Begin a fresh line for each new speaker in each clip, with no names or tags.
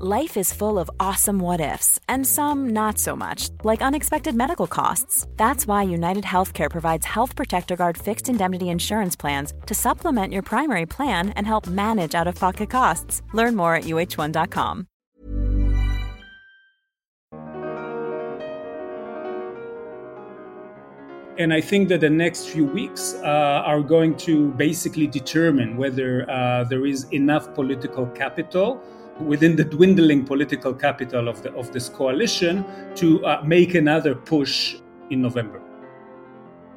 Life is full of awesome what ifs, and some not so much, like unexpected medical costs. That's why United Healthcare provides Health Protector Guard fixed indemnity insurance plans to supplement your primary plan and help manage out of pocket costs. Learn more at uh1.com.
And I think that the next few weeks uh, are going to basically determine whether uh, there is enough political capital within the dwindling political capital of, the, of this coalition to uh, make another push in November.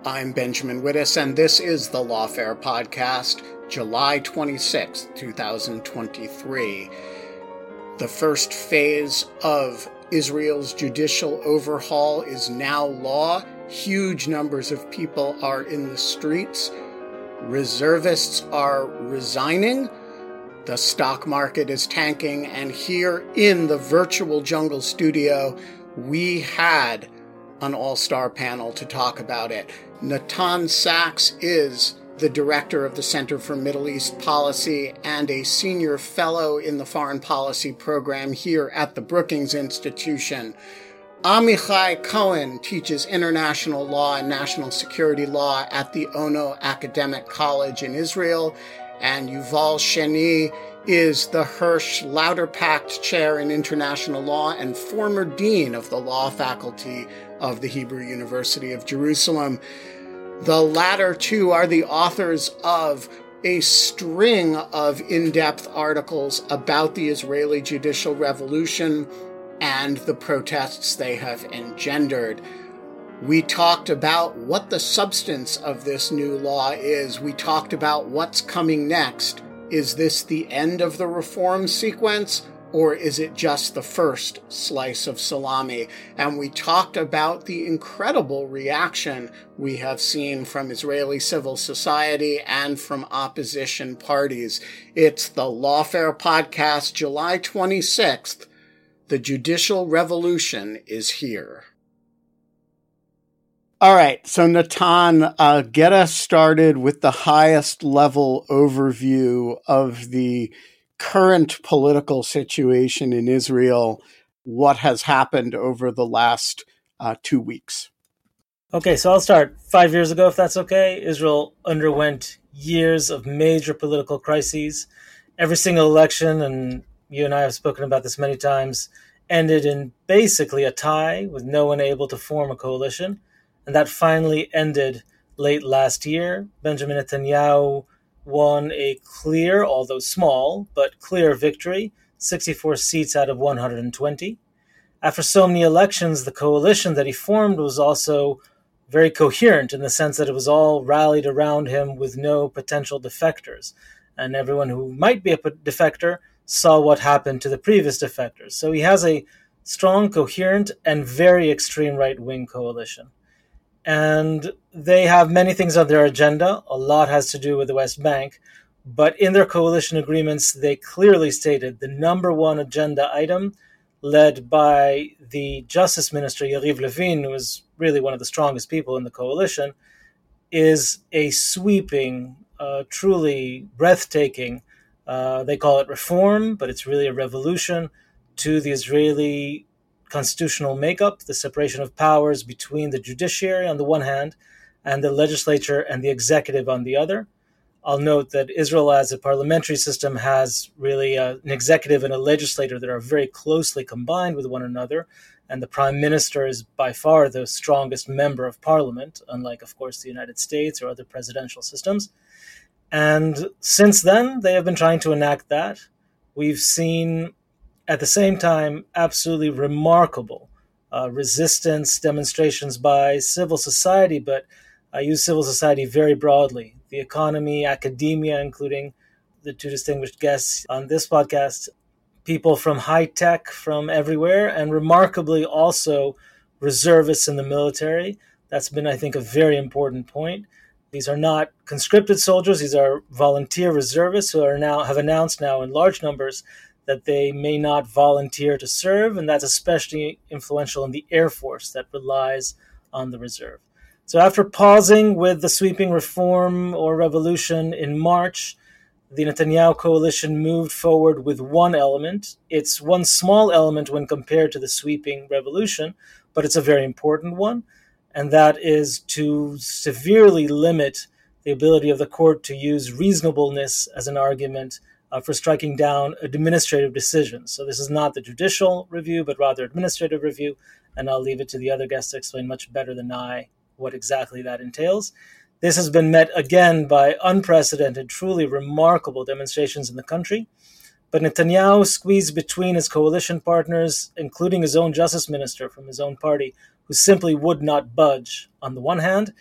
I'm Benjamin Wittes, and this is the Lawfare Podcast, July 26, 2023. The first phase of Israel's judicial overhaul is now law. Huge numbers of people are in the streets. Reservists are resigning. The stock market is tanking, and here in the virtual jungle studio, we had an all star panel to talk about it. Natan Sachs is the director of the Center for Middle East Policy and a senior fellow in the foreign policy program here at the Brookings Institution. Amichai Cohen teaches international law and national security law at the Ono Academic College in Israel and Yuval Shany is the Hersch Lauterpacht Chair in International Law and former Dean of the Law Faculty of the Hebrew University of Jerusalem. The latter two are the authors of a string of in depth articles about the Israeli judicial revolution and the protests they have engendered. We talked about what the substance of this new law is. We talked about what's coming next. Is this the end of the reform sequence? Or is it just the first slice of salami? And we talked about the incredible reaction we have seen from Israeli civil society and from opposition parties. It's the Lawfare Podcast, July 26th. The judicial revolution is here. All right. So, Natan, uh, get us started with the highest level overview of the current political situation in Israel. What has happened over the last uh, two weeks?
Okay, so I'll start. Five years ago, if that's okay, Israel underwent years of major political crises. Every single election, and you and I have spoken about this many times, ended in basically a tie with no one able to form a coalition and that finally ended late last year. Benjamin Netanyahu won a clear, although small, but clear victory 64 seats out of 120. After so many elections, the coalition that he formed was also very coherent in the sense that it was all rallied around him with no potential defectors. And everyone who might be a defector saw what happened to the previous defectors. So he has a strong, coherent, and very extreme right wing coalition and they have many things on their agenda. A lot has to do with the West Bank, but in their coalition agreements, they clearly stated the number one agenda item, led by the Justice Minister Yariv Levin, who is really one of the strongest people in the coalition, is a sweeping, uh, truly breathtaking. Uh, they call it reform, but it's really a revolution to the Israeli constitutional makeup, the separation of powers between the judiciary on the one hand and the legislature and the executive on the other. I'll note that Israel, as a parliamentary system, has really a, an executive and a legislature that are very closely combined with one another. And the prime minister is by far the strongest member of parliament, unlike, of course, the United States or other presidential systems. And since then, they have been trying to enact that. We've seen at the same time, absolutely remarkable uh, resistance demonstrations by civil society, but I use civil society very broadly the economy, academia, including the two distinguished guests on this podcast, people from high tech from everywhere, and remarkably also reservists in the military. That's been, I think, a very important point. These are not conscripted soldiers; these are volunteer reservists who are now have announced now in large numbers that they may not volunteer to serve, and that's especially influential in the Air Force that relies on the reserve. So, after pausing with the sweeping reform or revolution in March, the Netanyahu coalition moved forward with one element. It's one small element when compared to the sweeping revolution, but it's a very important one, and that is to severely limit the ability of the court to use reasonableness as an argument uh, for striking down administrative decisions. So this is not the judicial review, but rather administrative review. And I'll leave it to the other guests to explain much better than I what exactly that entails. This has been met again by unprecedented, truly remarkable demonstrations in the country. But Netanyahu squeezed between his coalition partners, including his own justice minister from his own party, who simply would not budge on the one hand,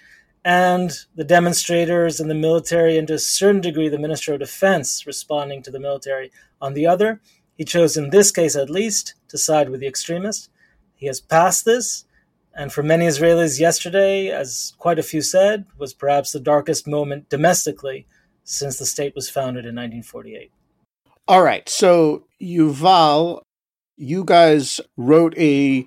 and the demonstrators and the military, and to a certain degree, the Minister of Defense responding to the military. On the other, he chose, in this case at least, to side with the extremists. He has passed this, and for many Israelis, yesterday, as quite a few said, was perhaps the darkest moment domestically since the state was founded in 1948.
All right. So, Yuval, you guys wrote a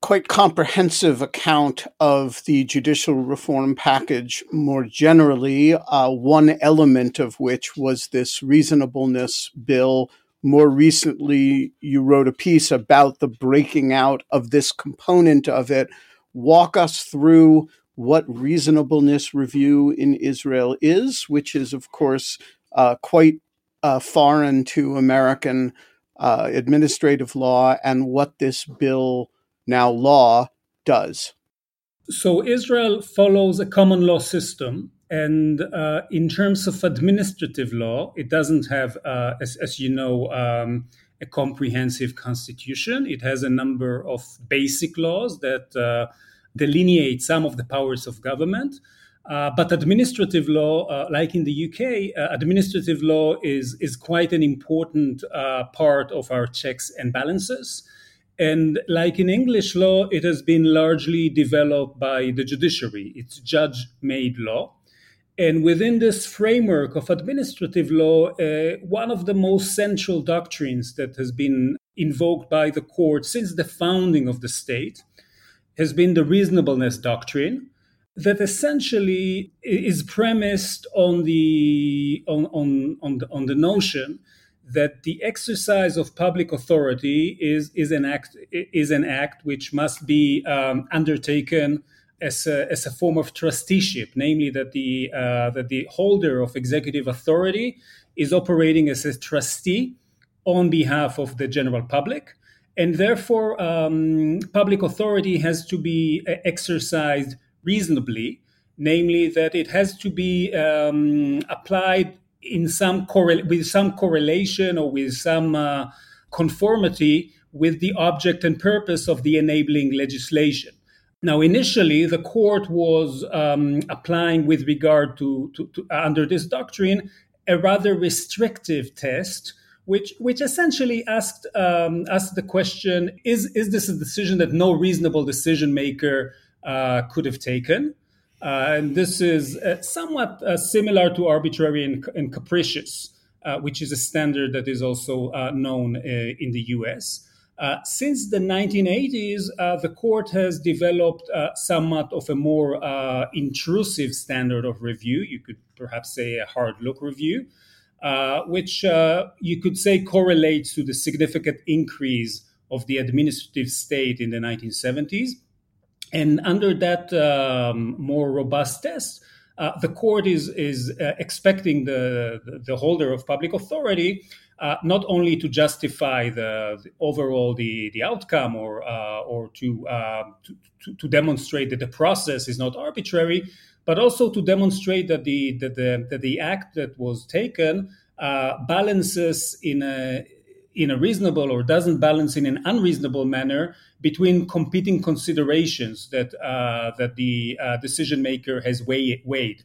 quite comprehensive account of the judicial reform package more generally, uh, one element of which was this reasonableness bill. More recently, you wrote a piece about the breaking out of this component of it. Walk us through what reasonableness review in Israel is, which is, of course, uh, quite uh, foreign to American uh, administrative law, and what this bill now law does.
So Israel follows a common law system. And uh, in terms of administrative law, it doesn't have, uh, as, as, you know, um, a comprehensive constitution. It has a number of basic laws that uh, delineate some of the powers of government. Uh, but administrative law, uh, like in the UK, uh, administrative law is, is quite an important part of our checks and balances. And like in English law, it has been largely developed by the judiciary. It's judge made law. And within this framework of administrative law, uh, one of the most central doctrines that has been invoked by the court since the founding of the state has been the reasonableness doctrine that essentially is premised on the on, on, on, the, on the notion that the exercise of public authority is, is, an, act, is an act which must be um, undertaken as a, as a form of trusteeship, namely that the, uh, that the holder of executive authority is operating as a trustee on behalf of the general public. And therefore, um, public authority has to be uh, exercised reasonably, namely that it has to be um, applied in some with some correlation or with some uh, conformity with the object and purpose of the enabling legislation. Now, initially, the court was um, applying, with regard to, to, to, under this doctrine, a rather restrictive test, which which essentially asked um, asked the question: Is is this a decision that no reasonable decision maker uh, could have taken? Uh, and this is uh, somewhat uh, similar to arbitrary and, and capricious, which is a standard that is also known in the US. Uh, since the 1980s, uh, the court has developed uh, somewhat of a more intrusive standard of review. You could perhaps say a hard look review, which you could say correlates to the significant increase of the administrative state in the 1970s. And under that um, more robust test, uh, the court is is uh, expecting the, the, holder of public authority uh, not only to justify the, the, overall the the outcome or uh, or to, um, to, to, to demonstrate that the process is not arbitrary, but also to demonstrate that the that the that the act that was taken uh, balances in a in a reasonable or doesn't balance in an unreasonable manner between competing considerations that uh, that the uh, decision maker has weigh, weighed.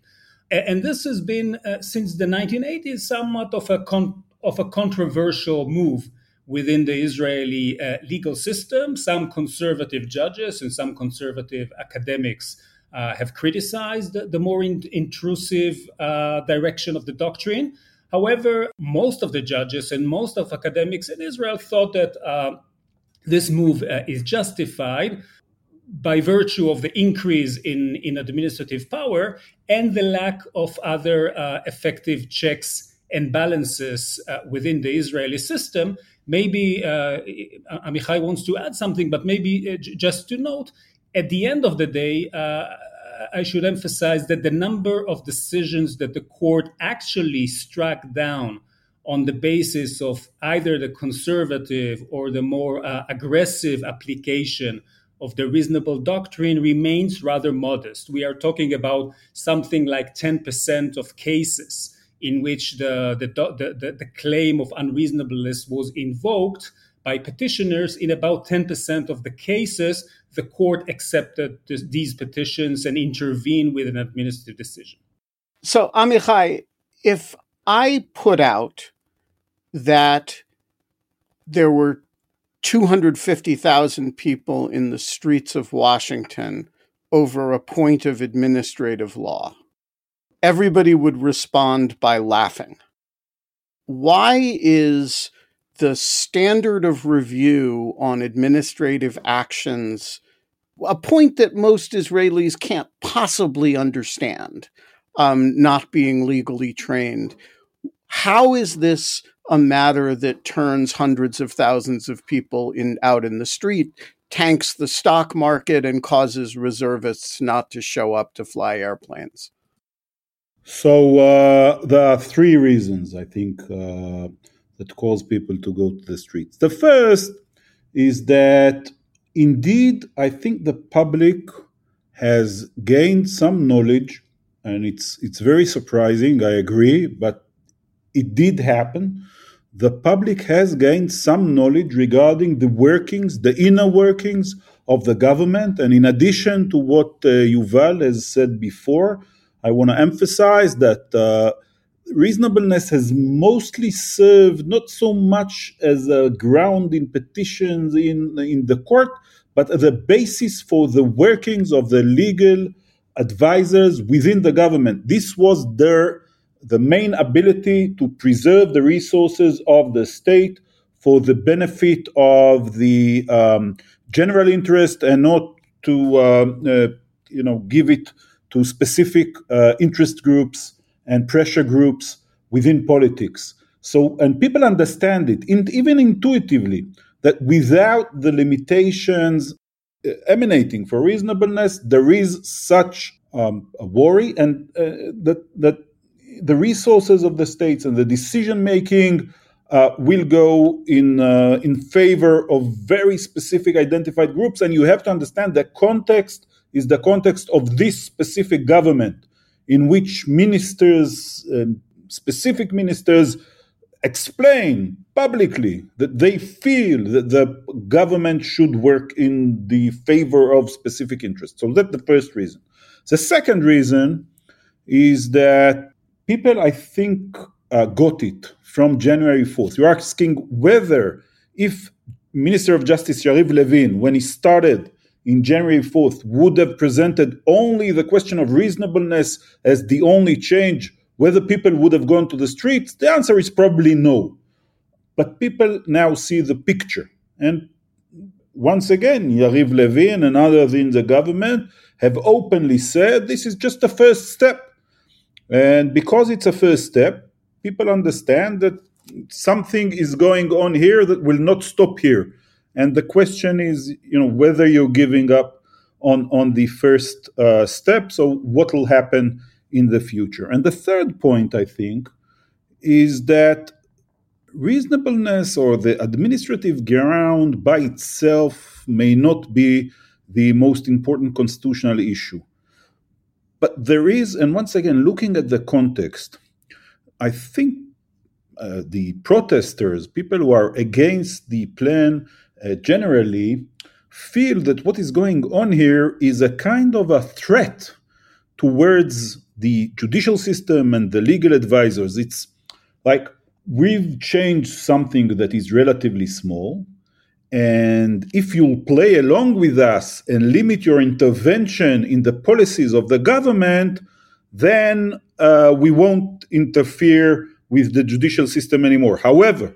And this has been, uh, since the 1980s, somewhat of a, con- of a controversial move within the Israeli uh, legal system. Some conservative judges and some conservative academics uh, have criticized the, the more in- intrusive uh, direction of the doctrine. However, most of the judges and most of academics in Israel thought that uh, this move uh, is justified by virtue of the increase in, in administrative power and the lack of other uh, effective checks and balances uh, within the Israeli system. Maybe uh, Amichai wants to add something, but maybe uh, j- just to note, at the end of the day, uh, I should emphasize that the number of decisions that the court actually struck down on the basis of either the conservative or the more uh, aggressive application of the reasonable doctrine remains rather modest. We are talking about something like 10% of cases in which the, the, the, the, claim of unreasonableness was invoked by petitioners. In about 10% of the cases, the court accepted these petitions and intervened with an administrative decision.
So, Amichai, if I put out that there were 250,000 people in the streets of Washington over a point of administrative law. Everybody would respond by laughing. Why is the standard of review on administrative actions a point that most Israelis can't possibly understand, um, not being legally trained? How is this a matter that turns hundreds of thousands of people in out in the street, tanks the stock market, and causes reservists not to show up to fly airplanes?
So uh, there are three reasons I think uh, that cause people to go to the streets. The first is that indeed I think the public has gained some knowledge, and it's it's very surprising. I agree, but it did happen the public has gained some knowledge regarding the workings, the inner workings of the government. And in addition to what uh, Yuval has said before, I want to emphasize that uh, reasonableness has mostly served not so much as a ground in petitions in, in the court, but as a basis for the workings of the legal advisors within the government. This was their the main ability to preserve the resources of the state for the benefit of the um, general interest and not to uh, uh, you know give it to specific uh, interest groups and pressure groups within politics. So and people understand it, in, even intuitively, that without the limitations uh, emanating for reasonableness, there is such um, a worry, and uh, that that the resources of the states and the decision making uh, will go in uh, in favor of very specific identified groups, and you have to understand the context is the context of this specific government, in which ministers, um, specific ministers, explain publicly that they feel that the government should work in the favor of specific interests. So that's the first reason. The second reason is that people, I think, uh, got it from January 4th. You're asking whether, if Minister of Justice Yariv Levin, when he started in January 4th, would have presented only the question of reasonableness as the only change, whether people would have gone to the streets, the answer is probably no. But people now see the picture. And once again, Yariv Levin and others in the government have openly said this is just the first step. And because it's a first step, people understand that something is going on here that will not stop here. And the question is, you know, whether you're giving up on on the first uh, step. So what will happen in the future? And the third point, I think, is that reasonableness or the administrative ground by itself may not be the most important constitutional issue. But there is, and once again, looking at the context, I think uh, the protesters, people who are against the plan generally, feel that what is going on here is a kind of a threat towards the judicial system and the legal advisors, it's like we've changed something that is relatively small. And if you'll play along with us and limit your intervention in the policies of the government, then uh, we won't interfere with the judicial system anymore. However,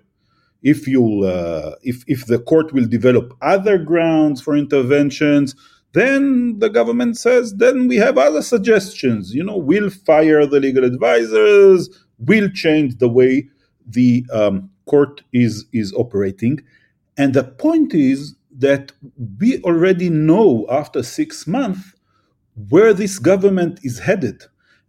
if you uh, if if the court will develop other grounds for interventions, then the government says, then we have other suggestions. You know, we'll fire the legal advisors, we'll change the way the um, court is is operating. And the point is that we already know after six months where this government is headed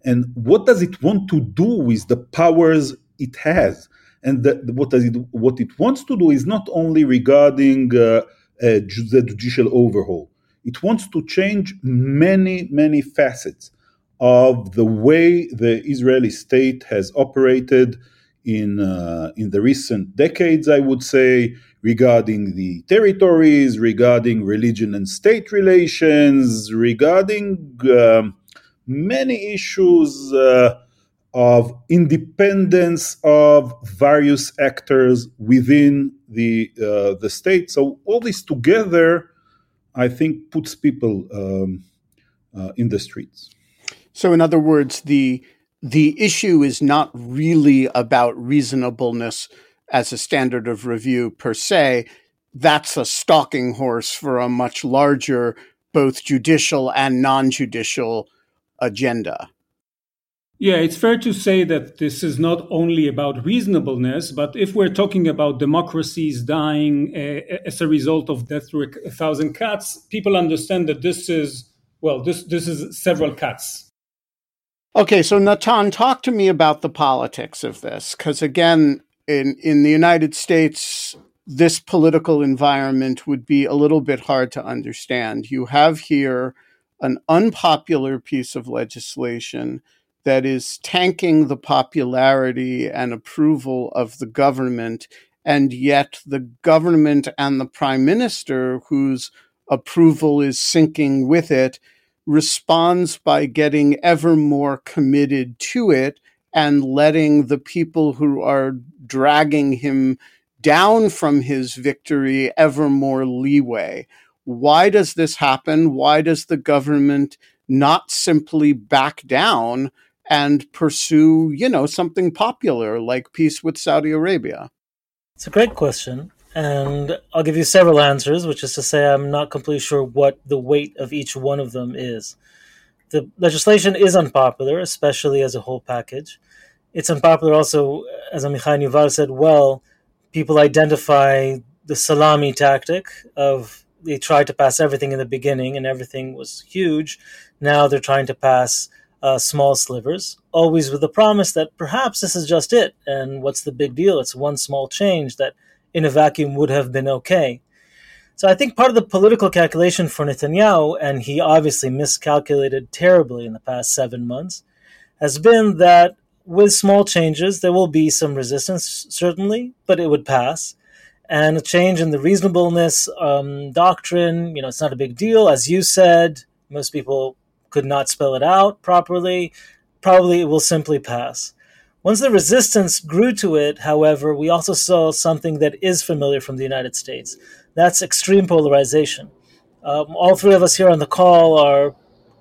and what does it want to do with the powers it has and what does it what it wants to do is not only regarding uh, uh, the judicial overhaul. It wants to change many many facets of the way the israeli state has operated in uh, in the recent decades i would say regarding the territories regarding religion and state relations regarding um, many issues uh, of independence of various actors within the uh, the state. So all this together, I think, puts people um, uh, in the streets.
So, in other words, the the issue is not really about reasonableness as a standard of review per se. That's a stalking horse for a much larger, both judicial and non judicial agenda.
Yeah, it's fair to say that this is not only about reasonableness, but if we're talking about democracies dying uh, as a result of death through a thousand cuts, people understand that this is, well, this, this is several cuts.
Okay, so Natan, talk to me about the politics of this, because again, in, in the United States, this political environment would be a little bit hard to understand. You have here an unpopular piece of legislation that is tanking the popularity and approval of the government, and yet the government and the prime minister, whose approval is sinking with it, responds by getting ever more committed to it and letting the people who are dragging him down from his victory ever more leeway. Why does this happen? Why does the government not simply back down and pursue, you know, something popular like peace with Saudi Arabia?
It's a great question. And I'll give you several answers, which is to say, I'm not completely sure what the weight of each one of them is. The legislation is unpopular, especially as a whole package. It's unpopular also, as Amichai Yuval said well, people identify the salami tactic of they tried to pass everything in the beginning and everything was huge. Now they're trying to pass uh, small slivers, always with the promise that perhaps this is just it. And what's the big deal? It's one small change that in a vacuum would have been okay. So I think part of the political calculation for Netanyahu, and he obviously miscalculated terribly in the past seven months, has been that with small changes, there will be some resistance, certainly, but it would pass and a change in the reasonableness um, doctrine. You know, it's not a big deal, as you said. Most people could not spell it out properly. Probably it will simply pass. Once the resistance grew to it, however, we also saw something that is familiar from the United States. That's extreme polarization. Um, all three of us here on the call are,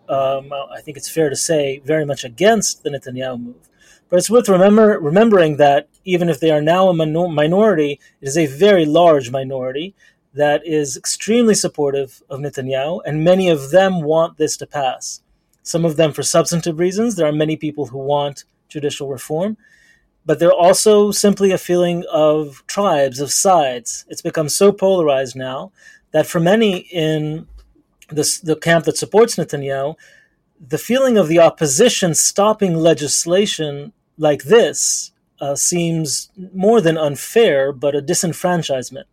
um, I think it's fair to say, very much against the Netanyahu move. But it's worth remember, remembering that even if they are now a minor- minority, it is a very large minority that is extremely supportive of Netanyahu, and many of them want this to pass. Some of them for substantive reasons. There are many people who want judicial reform, but they're also simply a feeling of tribes, of sides. It's become so polarized now that for many in the camp that supports Netanyahu, the feeling of the opposition stopping legislation like this uh, seems more than unfair, but a disenfranchisement.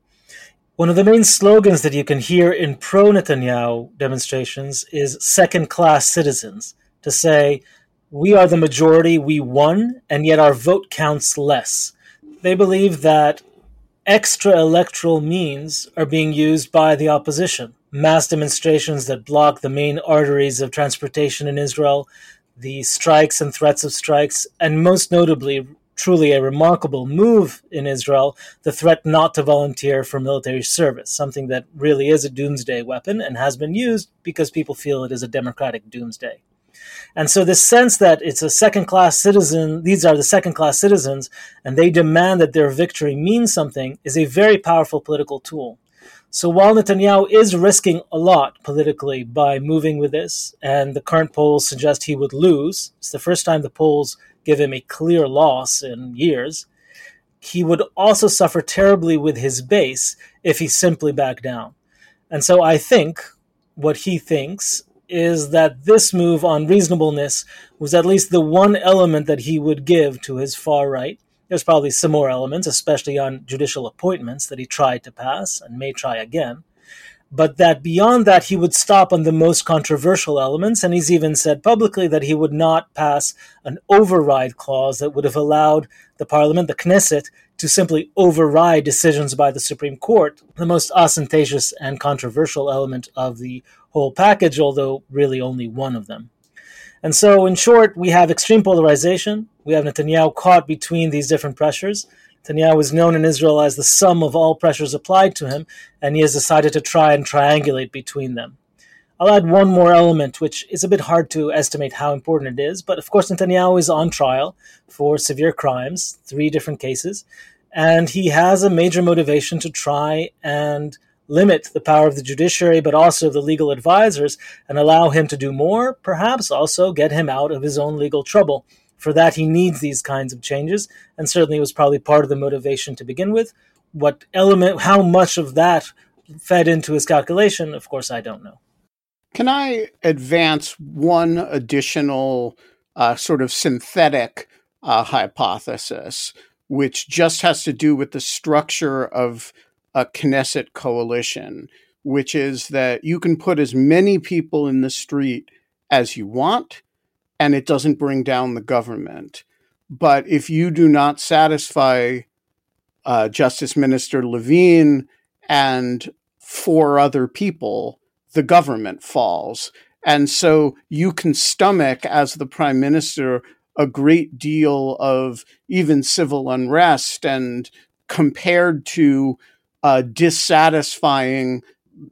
One of the main slogans that you can hear in pro Netanyahu demonstrations is second class citizens, to say, we are the majority, we won, and yet our vote counts less. They believe that extra electoral means are being used by the opposition. Mass demonstrations that block the main arteries of transportation in Israel, the strikes and threats of strikes, and most notably, truly a remarkable move in Israel, the threat not to volunteer for military service, something that really is a doomsday weapon and has been used because people feel it is a democratic doomsday. And so, this sense that it's a second class citizen, these are the second class citizens, and they demand that their victory means something, is a very powerful political tool. So, while Netanyahu is risking a lot politically by moving with this, and the current polls suggest he would lose, it's the first time the polls give him a clear loss in years, he would also suffer terribly with his base if he simply backed down. And so I think what he thinks is that this move on reasonableness was at least the one element that he would give to his far right. There's probably some more elements, especially on judicial appointments, that he tried to pass and may try again but that beyond that he would stop on the most controversial elements. And he's even said publicly that he would not pass an override clause that would have allowed the parliament the knesset to simply override decisions by the supreme court the most ostentatious and controversial element of the whole package although really only one of them. And so in short we have extreme polarization. We have netanyahu caught between these different pressures Netanyahu is known in Israel as the sum of all pressures applied to him, and he has decided to try and triangulate between them. I'll add one more element, which is a bit hard to estimate how important it is, but of course, Netanyahu is on trial for severe crimes, three different cases, and he has a major motivation to try and limit the power of the judiciary, but also the legal advisors, and allow him to do more, perhaps also get him out of his own legal trouble. For that, he needs these kinds of changes, and certainly it was probably part of the motivation to begin with. What element, how much of that fed into his calculation, of course, I don't know.
Can I advance one additional uh, sort of synthetic uh, hypothesis, which just has to do with the structure of a Knesset coalition, which is that you can put as many people in the street as you want, and it doesn't bring down the government. But if you do not satisfy uh, Justice Minister Levin and four other people, the government falls. And so you can stomach, as the prime minister, a great deal of even civil unrest and compared to uh, dissatisfying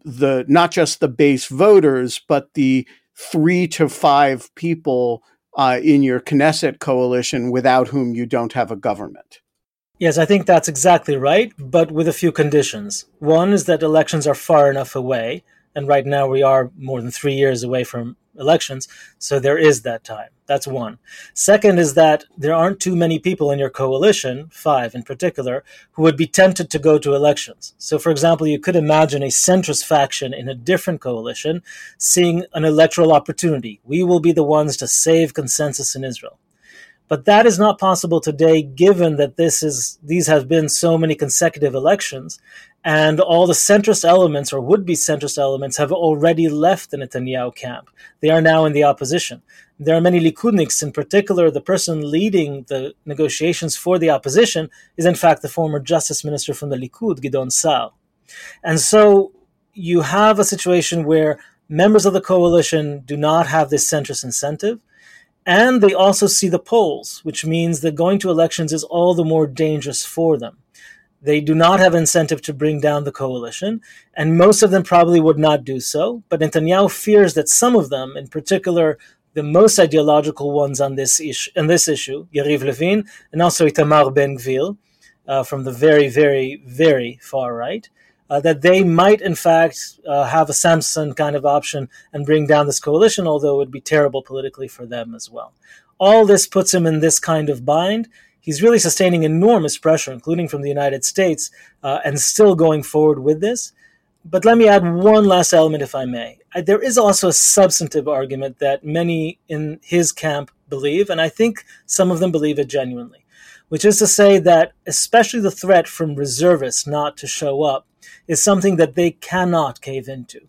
the not just the base voters but the three to five people uh, in your Knesset coalition without whom you don't have a government.
Yes, I think that's exactly right, but with a few conditions. One is that elections are far enough away, and right now we are more than three years away from elections, so there is that time. That's one. Second is that there aren't too many people in your coalition, five in particular, who would be tempted to go to elections. So, for example, you could imagine a centrist faction in a different coalition seeing an electoral opportunity. We will be the ones to save consensus in Israel. But that is not possible today, given that this is these have been so many consecutive elections, and all the centrist elements or would-be centrist elements have already left the Netanyahu camp. They are now in the opposition. There are many Likudniks, in particular, the person leading the negotiations for the opposition is in fact the former justice minister from the Likud, Gideon Sa'ar. And so you have a situation where members of the coalition do not have this centrist incentive and they also see the polls, which means that going to elections is all the more dangerous for them. They do not have incentive to bring down the coalition, and most of them probably would not do so. But Netanyahu fears that some of them, in particular the most ideological ones on this issue, on this issue, Yariv Levin and also Itamar Ben Gvir, uh, from the very, very, very far right, uh, that they might, in fact, uh, have a Samson kind of option and bring down this coalition, although it would be terrible politically for them as well. All this puts him in this kind of bind. He's really sustaining enormous pressure, including from the United States, uh, and still going forward with this. But let me add one last element, if I may. There is also a substantive argument that many in his camp believe, and I think some of them believe it genuinely, which is to say that especially the threat from reservists not to show up is something that they cannot cave into.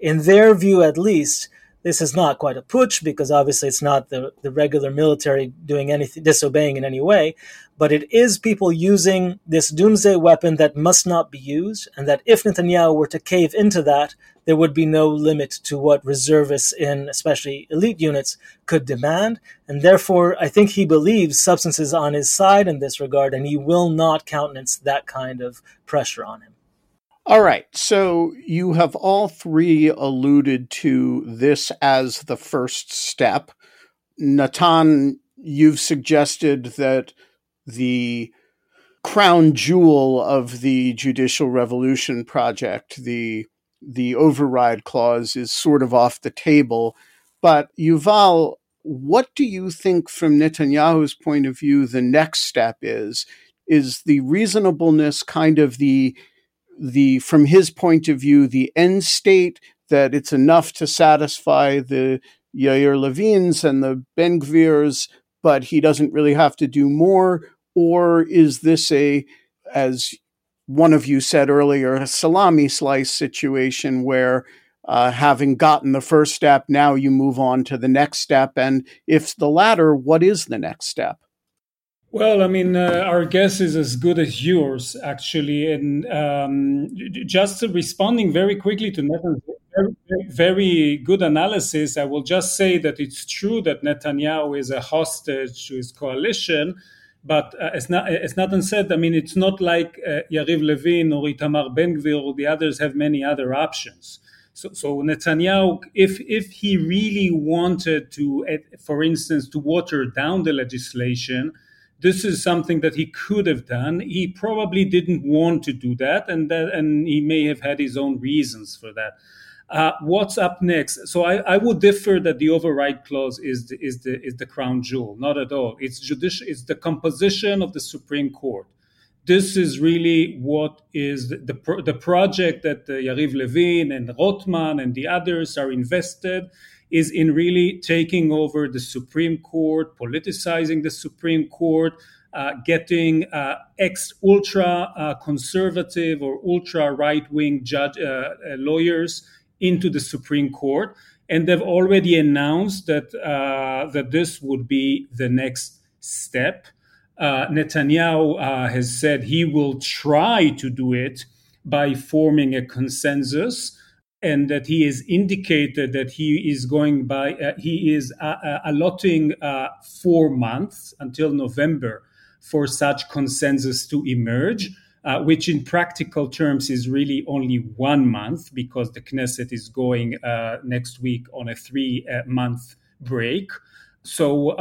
In their view, at least, this is not quite a putsch because obviously it's not the, the regular military doing anything, disobeying in any way, but it is people using this doomsday weapon that must not be used, and that if Netanyahu were to cave into that, there would be no limit to what reservists in especially elite units could demand. And therefore, I think he believes substance is on his side in this regard, and he will not countenance that kind of pressure on him.
All right. So you have all three alluded to this as the first step. Natan, you've suggested that the crown jewel of the Judicial Revolution project, the the override clause, is sort of off the table. But Yuval, what do you think, from Netanyahu's point of view, the next step is? Is the reasonableness kind of the the from his point of view the end state that it's enough to satisfy the Yair Levins and the Ben Gvirs, but he doesn't really have to do more, or is this a as one of you said earlier a salami slice situation where uh, having gotten the first step, now you move on to the next step. And if the latter, what is the next step?
Well, I mean, uh, our guess is as good as yours, actually. And um, just responding very quickly to Natan's very, very, good analysis, I will just say that it's true that Netanyahu is a hostage to his coalition. But uh, as, as Natan said, I mean, it's not like uh, Yariv Levin or Itamar Ben Gvir or the others have many other options. So, so Netanyahu, if if he really wanted to, for instance, to water down the legislation, this is something that he could have done. He probably didn't want to do that, and that, and he may have had his own reasons for that. Uh, what's up next? So I, I, would differ that the override clause is the, is the is the crown jewel. Not at all. It's judicial. It's the composition of the Supreme Court. This is really what is the the, the project that uh, Yariv Levin and Rothman and the others are invested is in really taking over the Supreme Court, politicizing the Supreme Court, uh, getting uh, ex ultra uh, conservative or ultra right wing judge uh, uh, lawyers into the Supreme Court, and they've already announced that uh, that this would be the next step. Netanyahu has said he will try to do it by forming a consensus and that he has indicated that he is going by uh, he is uh, uh, allotting uh, four months until November for such consensus to emerge. Uh, which in practical terms is really only one month because the Knesset is going uh, next week on a three month break. So,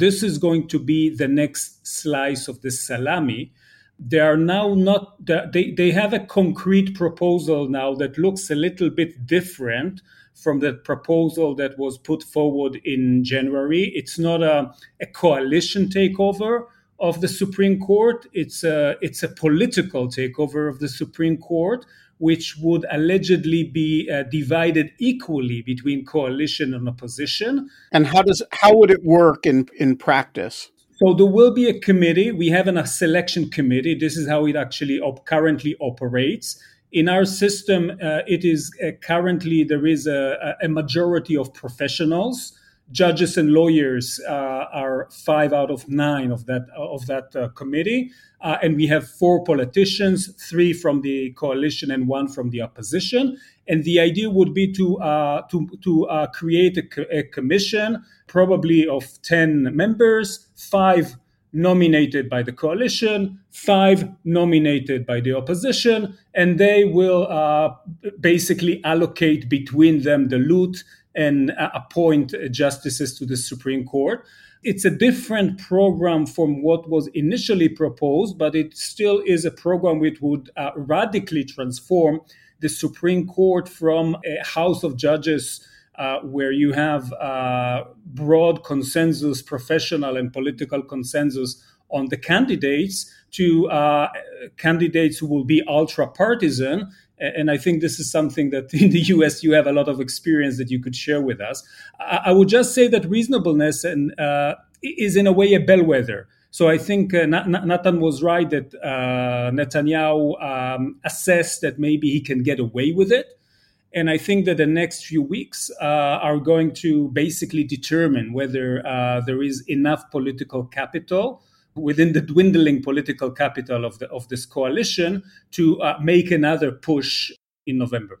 this is going to be the next slice of the salami they are now not they, they have a concrete proposal now that looks a little bit different from the proposal that was put forward in January. It's not a, a coalition takeover of the Supreme Court. It's a it's a political takeover of the Supreme Court, which would allegedly be uh, divided equally between coalition and opposition.
And how does how would it work in in practice?
So there will be a committee. We have an, a selection committee. This is how it actually op- currently operates. In our system, uh, it is uh, currently there is a, a, majority of professionals. Judges and lawyers uh, are five out of nine of that of that uh, committee, uh, and we have four politicians, three from the coalition and one from the opposition. And the idea would be to uh, to to create a, a commission probably of 10 members, five nominated by the coalition, five nominated by the opposition, and they will uh, basically allocate between them the loot and uh, appoint justices to the Supreme Court. It's a different program from what was initially proposed, but it still is a program which would uh, radically transform the Supreme Court from a House of Judges uh, where you have uh, broad consensus, professional and political consensus on the candidates, to uh, candidates who will be ultra partisan. And I think this is something that in the US you have a lot of experience that you could share with us. I, I would just say that reasonableness and, uh, is in a way a bellwether. So I think uh, Natan was right that uh, Netanyahu um, assessed that maybe he can get away with it. And I think that the next few weeks uh, are going to basically determine whether uh, there is enough political capital within the dwindling political capital of the of this coalition to uh, make another push in November.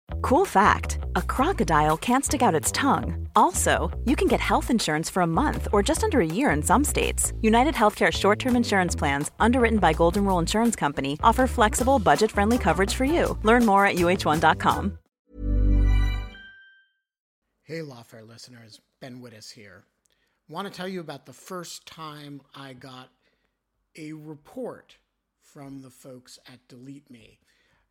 Cool fact a crocodile can't stick out its tongue. Also, you can get health insurance for a month or just under a year in some states. United Healthcare short term insurance plans, underwritten by Golden Rule Insurance Company, offer flexible, budget friendly coverage for you. Learn more at uh1.com.
Hey, Lawfare listeners, Ben Wittes here. Want to tell you about the first time I got a report from the folks at Delete Me.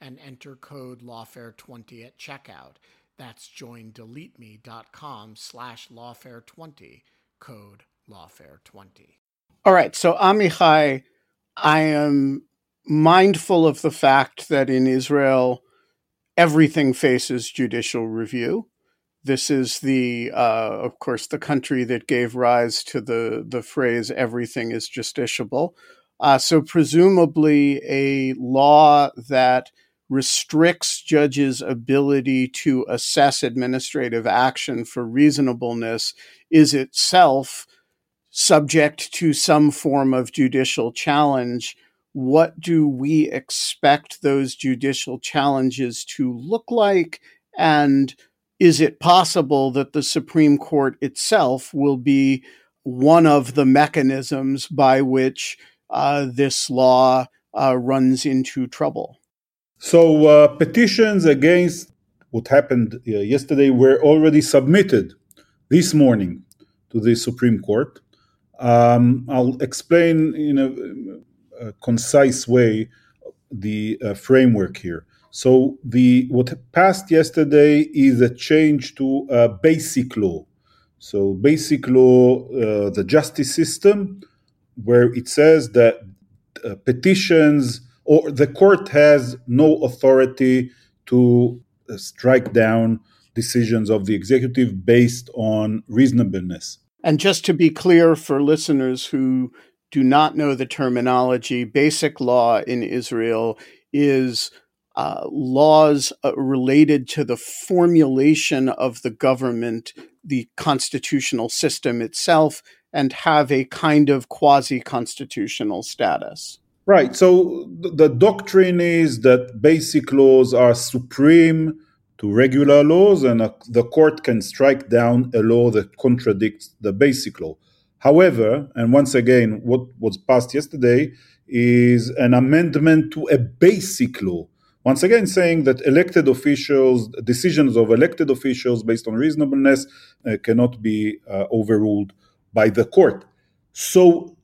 and enter code lawfare20 at checkout. That's joindeleteme.com slash lawfare20, code lawfare20. All right, so Amichai, I am mindful of the fact that in Israel, everything faces judicial review. This is the, uh, of course, the country that gave rise to the, the phrase everything is justiciable. Uh, so, presumably, a law that restricts judges' ability to assess administrative action for reasonableness is itself subject to some form of judicial challenge. What do we expect those judicial challenges to look like? And is it possible that the Supreme Court itself will be one of the mechanisms by which uh, this law uh, runs into trouble?
So, uh, petitions against what happened uh, yesterday were already submitted this morning to the Supreme Court. Um, I'll explain in a, a concise way the uh, framework here. So, the what passed yesterday is a change to a basic law. So, basic law, uh, the justice system, where it says that uh, petitions or the court has no authority to uh, strike down decisions of the executive based on reasonableness.
And just to be clear for listeners who do not know the terminology, basic law in Israel is uh, laws uh, related to the formulation of the government, the constitutional system itself, and have a kind of quasi constitutional status.
Right. So the doctrine is that basic laws are supreme to regular laws, and a, the court can strike down a law that contradicts the basic law. However, and once again, what was passed yesterday is an amendment to a basic law. Once again, saying that elected officials, decisions of elected officials based on reasonableness uh, cannot be uh, overruled by the court. So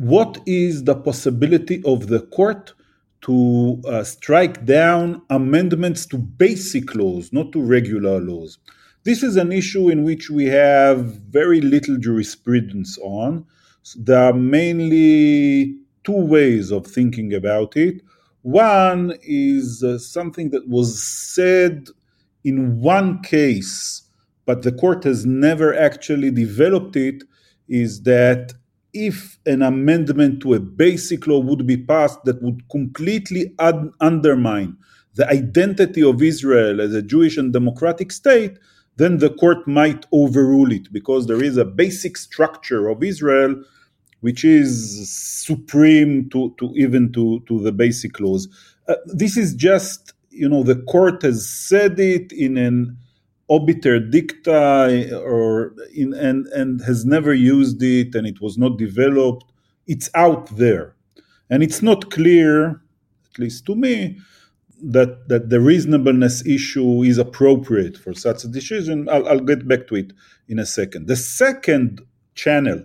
what is the possibility of the court to uh, strike down amendments to basic laws, not to regular laws? This is an issue in which we have very little jurisprudence on. So there are mainly two ways of thinking about it. One is uh, something that was said in one case, but the court has never actually developed it, is that if an amendment to a basic law would be passed that would completely un- undermine the identity of Israel as a Jewish and democratic state, then the court might overrule it because there is a basic structure of Israel which is supreme to, to even to, to the basic laws. Uh, this is just, you know, the court has said it in an obiter dicta or in and and has never used it and it was not developed. It's out there. And it's not clear at least to me that that the reasonableness issue is appropriate for such a decision. I'll, I'll get back to it in a second. The second channel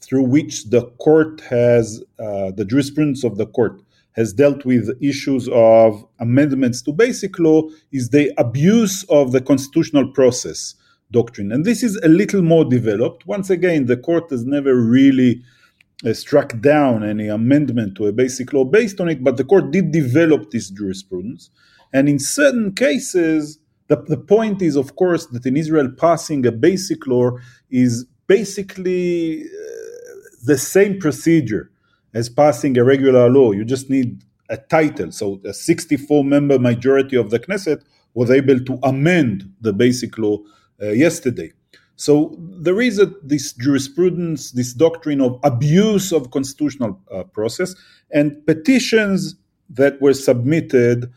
through which the court has uh, the jurisprudence of the court has dealt with issues of amendments to basic law is the abuse of the constitutional process doctrine. And this is a little more developed. Once again, the court has never really uh, struck down any amendment to a basic law based on it, but the court did develop this jurisprudence. And in certain cases, the, the point is, of course, that in Israel, passing a basic law is basically uh, the same procedure as passing a regular law. You just need a title. So a 64 member majority of the Knesset was able to amend the basic law uh, yesterday. So there is a, this jurisprudence, this doctrine of abuse of constitutional uh, process, and petitions that were submitted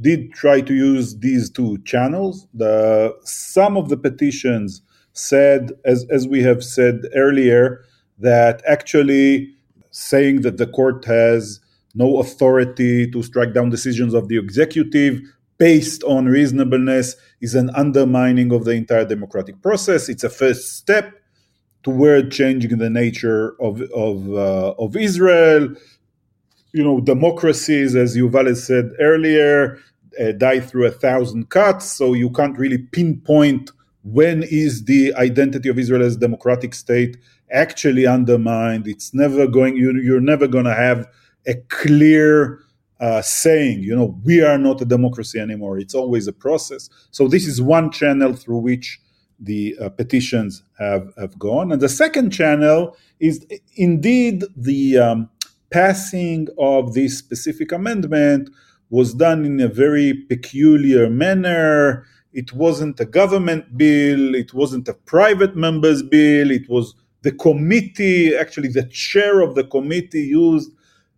did try to use these two channels. The, some of the petitions said, as, as we have said earlier, that actually saying that the court has no authority to strike down decisions of the executive based on reasonableness is an undermining of the entire democratic process. It's a first step toward changing the nature of of uh, of Israel. You know, democracies, as Yuval said earlier, uh, die through a thousand cuts. So you can't really pinpoint when is the identity of Israel as a democratic state actually undermined. It's never going. You, you're never going to have a clear uh, saying, you know, we are not a democracy anymore. It's always a process. So this is one channel through which the uh, petitions have, have gone. And the second channel is indeed the um, passing of this specific amendment was done in a very peculiar manner. It wasn't a government bill, it wasn't a private member's bill, it was the committee, actually, the chair of the committee used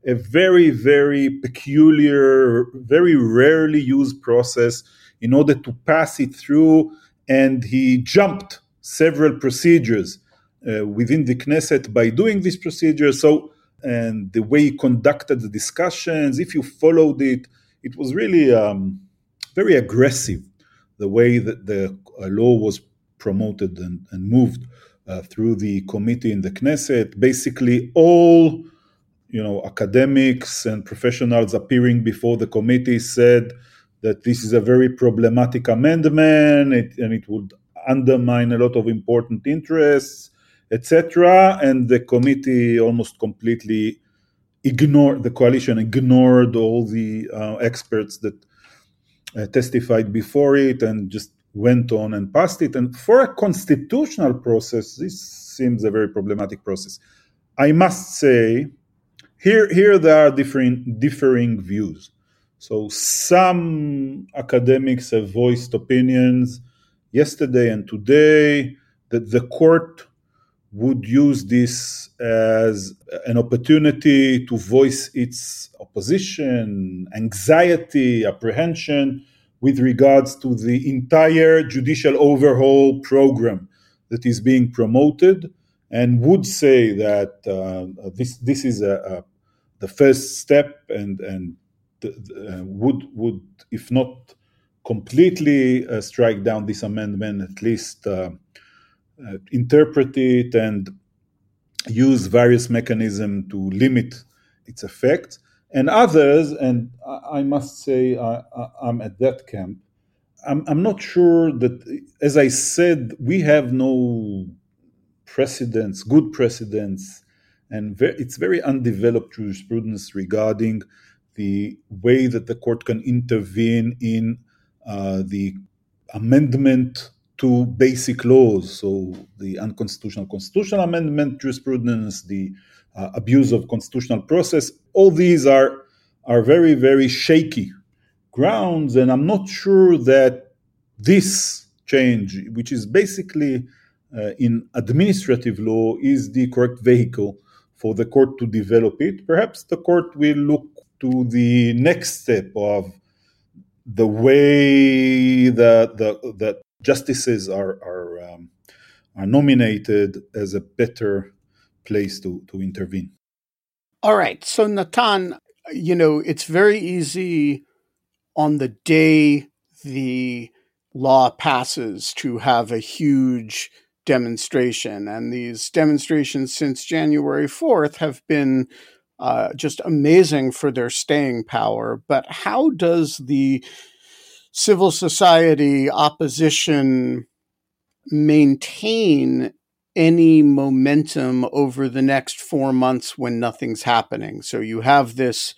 a very, very peculiar, very rarely used process in order to pass it through. And he jumped several procedures uh, within the Knesset by doing this procedure. So, and the way he conducted the discussions, if you followed it, it was really um, very aggressive, the way that the uh, law was promoted and, and moved uh, through the committee in the Knesset. Basically, all you know academics and professionals appearing before the committee said that this is a very problematic amendment it, and it would undermine a lot of important interests etc and the committee almost completely ignored the coalition ignored all the uh, experts that uh, testified before it and just went on and passed it. And for a constitutional process this seems a very problematic process. I must say here here there are different differing views. So some academics have voiced opinions yesterday and today that the court would use this as an opportunity to voice its opposition, anxiety, apprehension with regards to the entire judicial overhaul program that is being promoted, and would say that uh, this this is a, a, the first step, and and the, uh, would would if not completely uh, strike down this amendment, at least uh, uh, interpret it and use various mechanisms to limit its effect. And others, and I must say I, am at that camp, I'm, I'm not sure that, as I said, we have no precedents, good precedents, and it's very undeveloped jurisprudence regarding the way that the court can intervene in uh, the amendment to basic laws. So the unconstitutional constitutional amendment jurisprudence, the uh, abuse of constitutional process, all these are are very very shaky grounds, and I'm not sure that this change, which is basically uh, in administrative law, is the correct vehicle for the court to develop it. Perhaps the court will look to the next step of the way that the that justices are are um, are nominated as a better place to to intervene.
All right, so Natan, you know it's very easy on the day the law passes to have a huge demonstration, and these demonstrations since January fourth have been. Uh, just amazing for their staying power. But how does the civil society opposition maintain any momentum over the next four months when nothing's happening. So you have this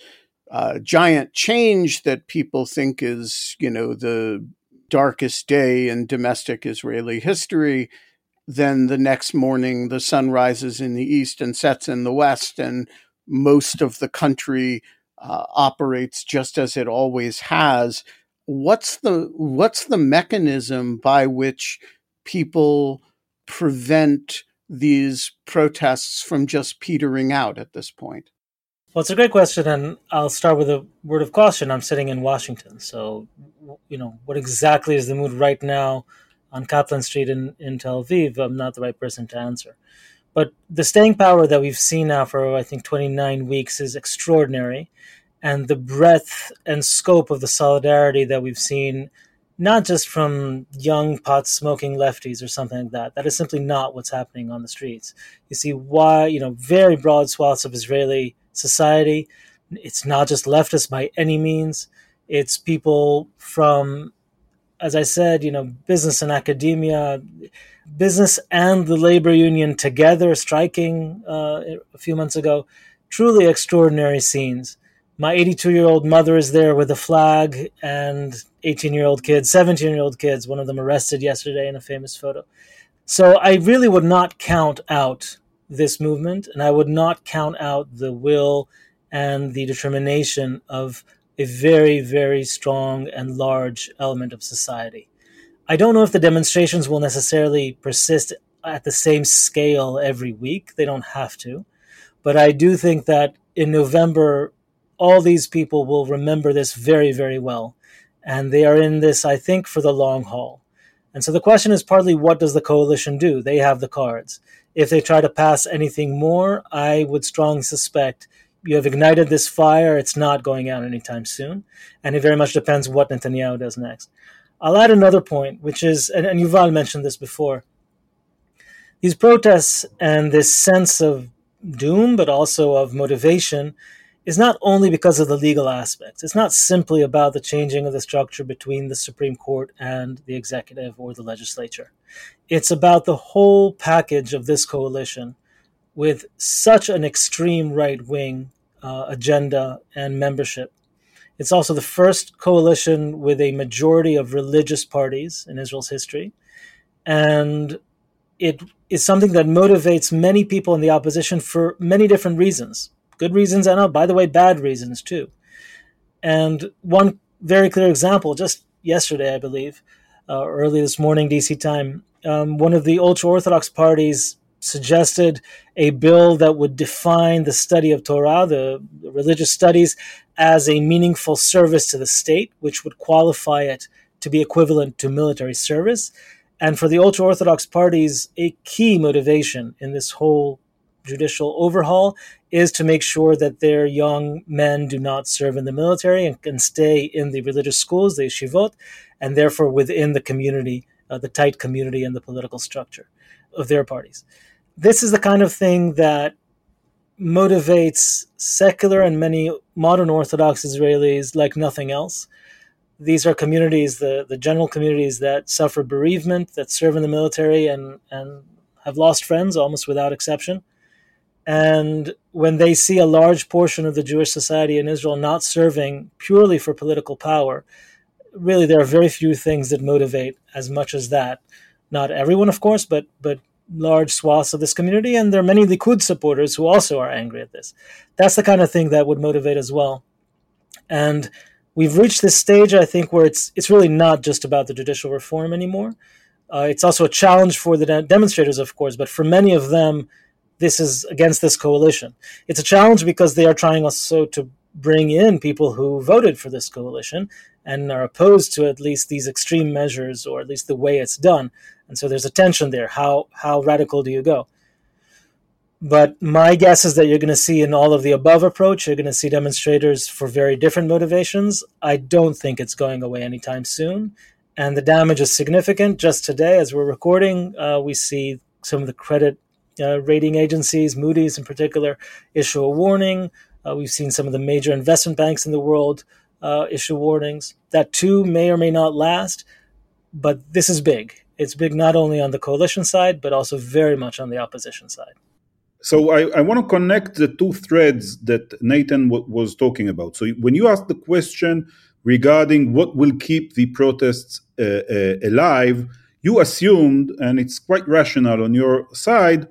uh, giant change that people think is, you know, the darkest day in domestic Israeli history. Then the next morning, the sun rises in the east and sets in the west, and most of the country uh, operates just as it always has what's the what's the mechanism by which people prevent these protests from just petering out at this point?
Well, it's a great question, and I'll start with a word of caution. I'm sitting in Washington, so you know what exactly is the mood right now on Kaplan Street in, in Tel Aviv. I'm not the right person to answer. But the staying power that we've seen now for I think 29 weeks is extraordinary and the breadth and scope of the solidarity that we've seen, not just from young pot smoking lefties or something like that. That is simply not what's happening on the streets. You see why, you know, very broad swaths of Israeli society. It's not just leftists by any means. It's people from, as I said, you know, business and academia, business and the labor union together striking uh, a few months ago truly extraordinary scenes. My 82 year old mother is there with a flag and 18 year old kids, 17 year old kids, one of them arrested yesterday in a famous photo. So I really would not count out this movement, and I would not count out the will and the determination of a very, very strong and large element of society. I don't know if the demonstrations will necessarily persist at the same scale every week. They don't have to. But I do think that in November, all these people will remember this very, very well. And they are in this, I think, for the long haul. And so the question is partly what does the coalition do? They have the cards. If they try to pass anything more, I would strongly suspect you have ignited this fire. It's not going out anytime soon. And it very much depends what Netanyahu does next. I'll add another point, which is, and, and Yuval mentioned this before. These protests and this sense of doom, but also of motivation, is not only because of the legal aspects. It's not simply about the changing of the structure between the Supreme Court and the executive or the legislature. It's about the whole package of this coalition with such an extreme right wing uh, agenda and membership. It's also the first coalition with a majority of religious parties in Israel's history. And it is something that motivates many people in the opposition for many different reasons good reasons and, oh, by the way, bad reasons too. And one very clear example, just yesterday, I believe, uh, early this morning, DC time, um, one of the ultra Orthodox parties suggested a bill that would define the study of Torah, the religious studies, as a meaningful service to the state, which would qualify it to be equivalent to military service. And for the ultra Orthodox parties, a key motivation in this whole judicial overhaul is to make sure that their young men do not serve in the military and can stay in the religious schools, the yeshivot, and therefore within the community, uh, the tight community and the political structure of their parties this is the kind of thing that motivates secular and many modern Orthodox Israelis like nothing else. These are communities, the, the general communities that suffer bereavement, that serve in the military and, and have lost friends almost without exception. And when they see a large portion of the Jewish society in Israel not serving purely for political power, really there are very few things that motivate as much as that. Not everyone, of course, but but large swaths of this community, and there are many Likud supporters who also are angry at this. That's the kind of thing that would motivate as well. And we've reached this stage, I think, where it's it's really not just about the judicial reform anymore. Uh, it's also a challenge for the de- demonstrators, of course, but for many of them, this is against this coalition. It's a challenge because they are trying also to bring in people who voted for this coalition and are opposed to at least these extreme measures or at least the way it's done. And so there's a tension there. How how radical do you go? But my guess is that you're going to see in all of the above approach, you're going to see demonstrators for very different motivations. I don't think it's going away anytime soon. And the damage is significant. Just today, as we're recording, uh, we see some of the credit uh, rating agencies, Moody's in particular, issue a warning. Uh, we've seen some of the major investment banks in the world uh, issue warnings. That too may or may not last, but this is big. It's big not only on the coalition side, but also very much on the opposition side.
So I, I want to connect the two threads that Natan w- was talking about. So when you asked the question regarding what will keep the protests uh, uh, alive, you assumed, and it's quite rational on your side,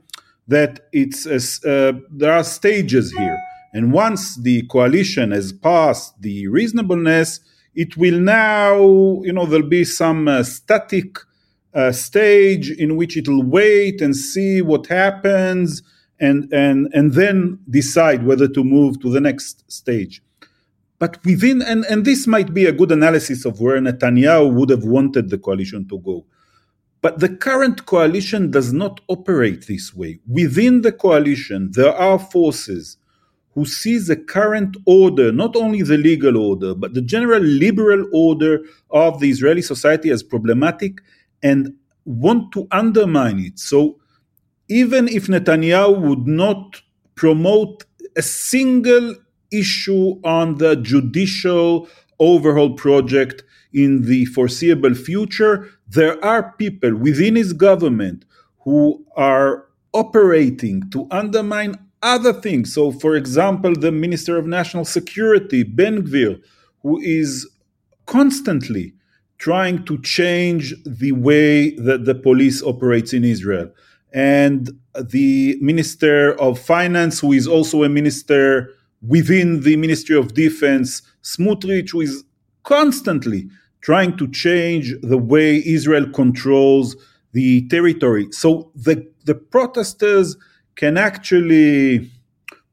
that it's uh, there are stages here and once the coalition has passed the reasonableness, it will now, you know, there'll be some uh, static uh, stage in which it'll wait and see what happens and, and, and then decide whether to move to the next stage. But within, and, and this might be a good analysis of where Netanyahu would have wanted the coalition to go. But the current coalition does not operate this way. Within the coalition, there are forces who see the current order, not only the legal order, but the general liberal order of the Israeli society as problematic and want to undermine it. So even if Netanyahu would not promote a single issue on the judicial overhaul project in the foreseeable future, there are people within his government who are operating to undermine other things. So, for example, the Minister of National Security, Ben Gvir, who is constantly trying to change the way that the police operates in Israel. And the Minister of Finance, who is also a minister within the Ministry of Defense, Smotrich, who is constantly trying to change the way Israel controls the territory. So the, the protesters can actually,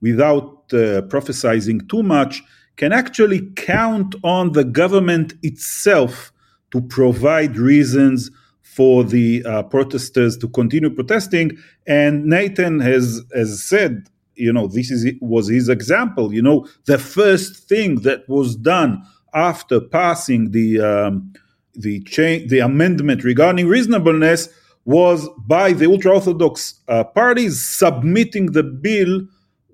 without uh, prophesizing too much, can actually count on the government itself to provide reasons for the uh, protesters to continue protesting. And Natan has, has said, you know, this is was his example. You know, the first thing that was done after passing the um, the change, the amendment regarding reasonableness was by the ultra orthodox uh, parties submitting the bill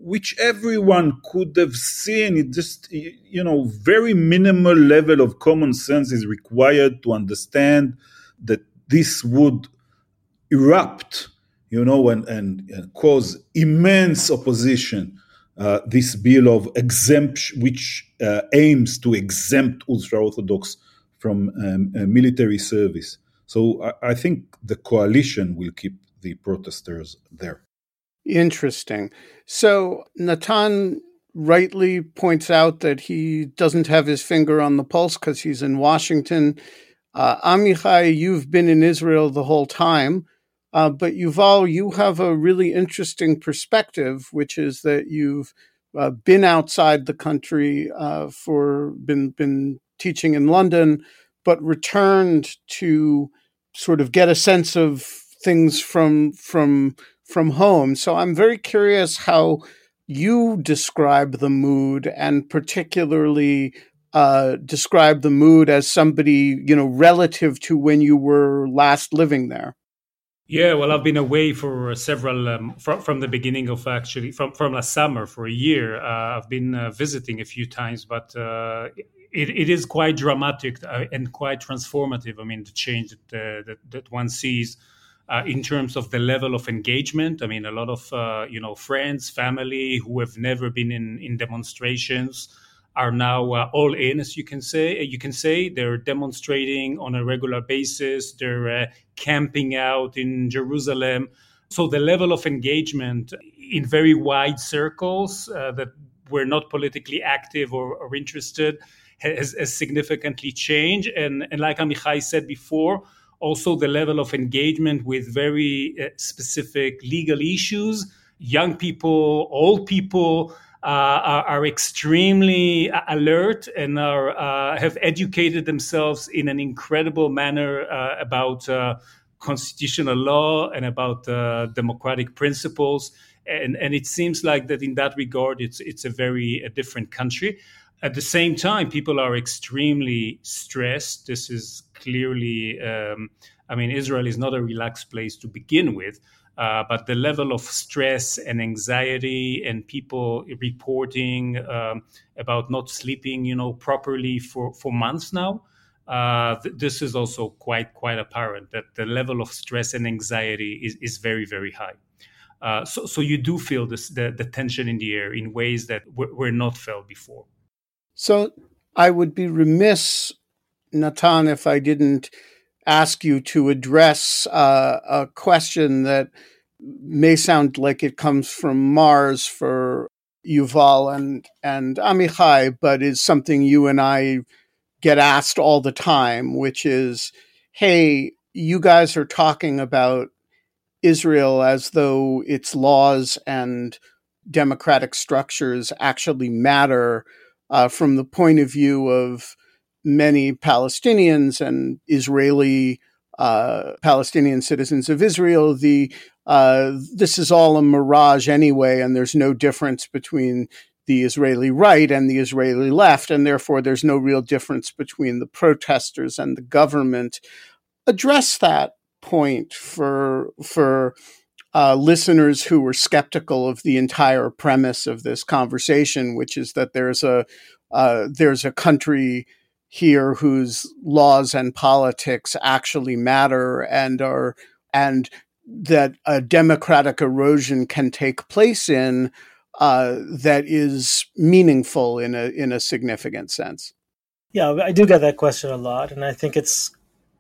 which everyone could have seen. It just, you know, very minimal level of common sense is required to understand that this would erupt, you know, and, and, and cause immense opposition. Uh, this bill of exemption, which uh, aims to exempt ultra Orthodox from um, uh, military service. So I, I think the coalition will keep the protesters there.
Interesting. So Natan rightly points out that he doesn't have his finger on the pulse because he's in Washington. Uh, Amichai, you've been in Israel the whole time, uh, but Yuval, you have a really interesting perspective, which is that you've uh, been outside the country uh, for been been teaching in London, but returned to sort of get a sense of things from from from home. So I'm very curious how you describe the mood and particularly uh, describe the mood as somebody, you know, relative to when you were last living there.
Yeah, well, I've been away for several um, from from the beginning of actually from from last summer for a year. Uh, I've been uh, visiting a few times, but uh, it, it is quite dramatic uh, and quite transformative. I mean, the change that uh, that, that one sees uh, in terms of the level of engagement. I mean, a lot of uh, you know friends, family who have never been in in demonstrations are now uh, all in, as you can say. You can say they're demonstrating on a regular basis. They're uh, camping out in Jerusalem. So the level of engagement in very wide circles uh, that were not politically active or, or interested has, has, significantly changed. And, and like Amichai said before, also the level of engagement with very uh, specific legal issues. Young people, old people uh, are, are, extremely alert and are uh, have educated themselves in an incredible manner uh, about uh, constitutional law and about uh, democratic principles. And, and it seems like that in that regard, it's it's a very a different country. At the same time, people are extremely stressed. This is clearly, um, I mean, Israel is not a relaxed place to begin with. Uh, but the level of stress and anxiety and people reporting um, about not sleeping, you know, properly for, for months now, uh, th- this is also quite quite apparent that the level of stress and anxiety is, is very very high. Uh, so, so you do feel this the, the tension in the air in ways that w- were not felt before.
So I would be remiss, Natan, if I didn't ask you to address uh, a question that may sound like it comes from Mars for Yuval and and Amichai, but is something you and I get asked all the time, which is, "Hey, you guys are talking about Israel as though its laws and democratic structures actually matter." uh, from the point of view of many Palestinians and Israeli uh, Palestinian citizens of Israel, the uh, this is all a mirage anyway, and there's no difference between the Israeli right and the Israeli left, and therefore there's no real difference between the protesters and the government. Address that point for for uh, listeners who were skeptical of the entire premise of this conversation, which is that there's a uh, there's a country here whose laws and politics actually matter and are and that a democratic erosion can take place in uh, that is meaningful in a in a significant sense?
Yeah, I do get that question a lot, and I think it's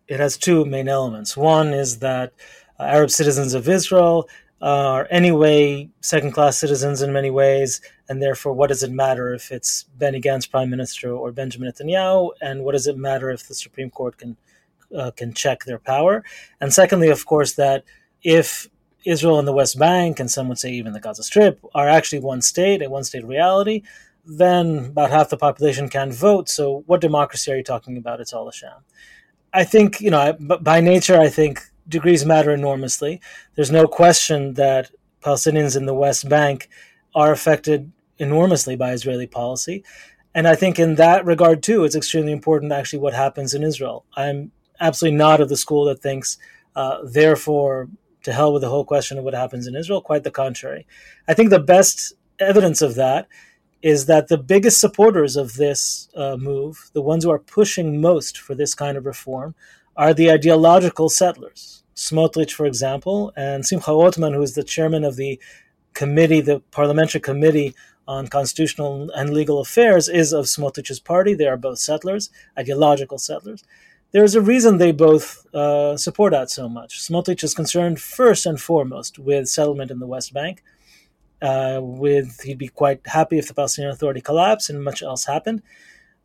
it has two main elements. One is that uh, Arab citizens of Israel are anyway second class citizens in many ways, and therefore, what does it matter if it's Benny Gantz prime minister or Benjamin Netanyahu, and what does it matter if the Supreme Court can uh, can check their power? And secondly, of course, that if Israel and the West Bank, and some would say even the Gaza Strip, are actually one state, a one state reality, then about half the population can't vote. So, what democracy are you talking about? It's all a sham. I think, you know, by nature, I think degrees matter enormously. There's no question that Palestinians in the West Bank are affected enormously by Israeli policy. And I think in that regard, too, it's extremely important actually what happens in Israel. I'm absolutely not of the school that thinks, uh, therefore, to hell with the whole question of what happens in Israel. Quite the contrary. I think the best evidence of that is that the biggest supporters of this uh, move, the ones who are pushing most for this kind of reform, are the ideological settlers. Smotrich, for example, and Simcha Rothman, who is the chairman of the committee, the parliamentary committee on constitutional and legal affairs, is of Smotrich's party. They are both settlers, ideological settlers there's a reason they both uh, support that so much. Smotrich is concerned first and foremost with settlement in the West Bank. Uh, with he'd be quite happy if the Palestinian Authority collapsed and much else happened.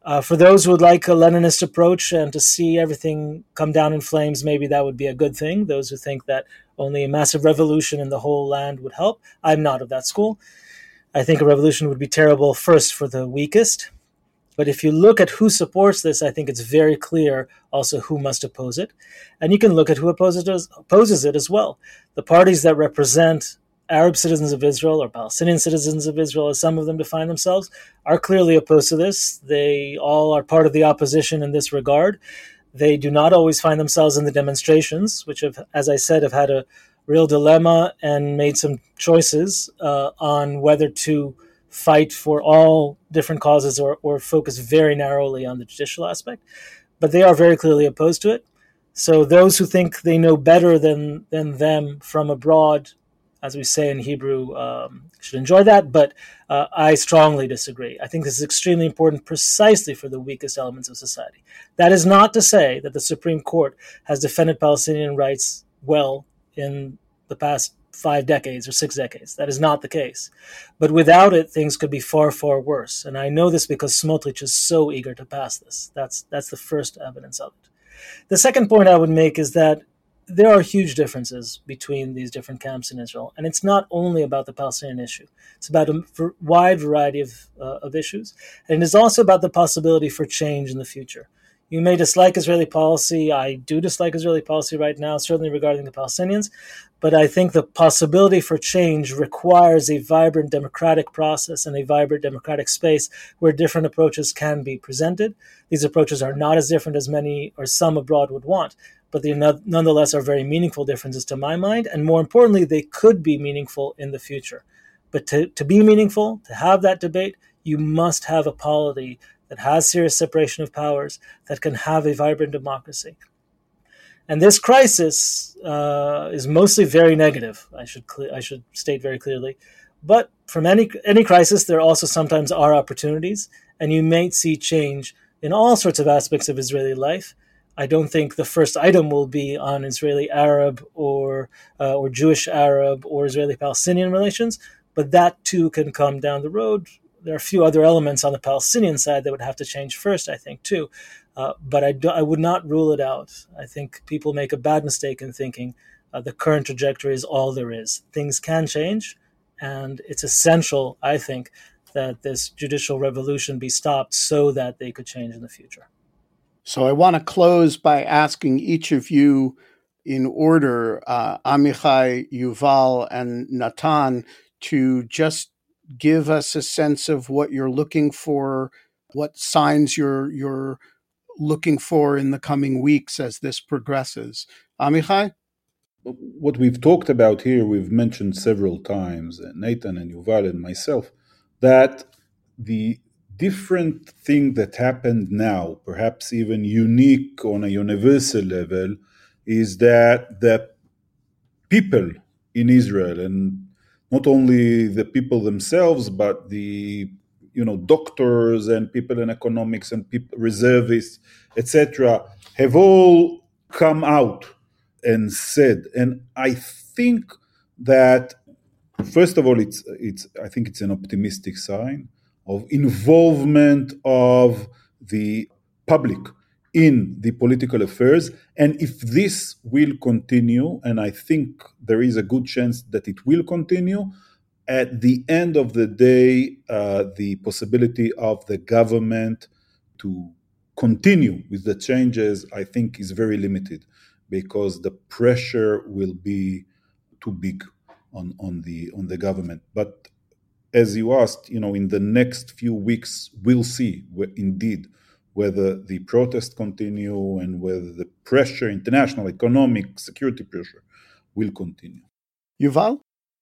Uh, for those who would like a Leninist approach and to see everything come down in flames, maybe that would be a good thing. Those who think that only a massive revolution in the whole land would help, I'm not of that school. I think a revolution would be terrible first for the weakest, but if you look at who supports this, I think it's very clear also who must oppose it. And you can look at who opposes it, opposes it as well. The parties that represent Arab citizens of Israel or Palestinian citizens of Israel, as some of them define themselves, are clearly opposed to this. They all are part of the opposition in this regard. They do not always find themselves in the demonstrations, which have, as I said, have had a real dilemma and made some choices uh, on whether to fight for all different causes or, or focus very narrowly on the judicial aspect, but they are very clearly opposed to it. So those who think they know better than than them from abroad, as we say in Hebrew, um, should enjoy that. But uh, I strongly disagree. I think this is extremely important, precisely for the weakest elements of society. That is not to say that the Supreme Court has defended Palestinian rights well in the past five decades or six decades. That is not the case. But without it, things could be far, far worse. And I know this because Smotrich is so eager to pass this. That's, that's the first evidence of it. The second point I would make is that there are huge differences between these different camps in Israel. And it's not only about the Palestinian issue, it's about a wide variety of, uh, of issues. And it is also about the possibility for change in the future. You may dislike Israeli policy. I do dislike Israeli policy right now, certainly regarding the Palestinians. But I think the possibility for change requires a vibrant democratic process and a vibrant democratic space where different approaches can be presented. These approaches are not as different as many or some abroad would want, but they nonetheless are very meaningful differences to my mind. And more importantly, they could be meaningful in the future. But to, to be meaningful, to have that debate, you must have a polity that has serious separation of powers, that can have a vibrant democracy. And this crisis uh, is mostly very negative. I should cl- I should state very clearly. But from any any crisis, there also sometimes are opportunities, and you may see change in all sorts of aspects of Israeli life. I don't think the first item will be on Israeli Arab or uh, or Jewish Arab or Israeli Palestinian relations, but that too can come down the road there are a few other elements on the Palestinian side that would have to change first, I think, too. Uh, but I, do, I would not rule it out. I think people make a bad mistake in thinking uh, the current trajectory is all there is. Things can change, and it's essential, I think, that this judicial revolution be stopped so that they could change in the future.
So I want to close by asking each of you in order, uh, Amichai, Yuval, and Natan, to just give us a sense of what you're looking for, what signs you're you're looking for in the coming weeks as this progresses. Amichai?
What we've talked about here, we've mentioned several times, uh, Natan and Yuval and myself, that the different thing that happened now, perhaps even unique on a universal level, is that the people in Israel and not only the people themselves, but the you know doctors and people in economics and people, reservists, etc., have all come out and said. And I think that first of all, it's it's I think it's an optimistic sign of involvement of the public in the political affairs. And if this will continue, and I think there is a good chance that it will continue, at the end of the day, uh, the possibility of the government to continue with the changes, I think, is very limited because the pressure will be too big on, on the on the government. But as you asked, you know, in the next few weeks, we'll see where, indeed whether the protests continue and whether the pressure, international economic security pressure, will continue.
Yuval?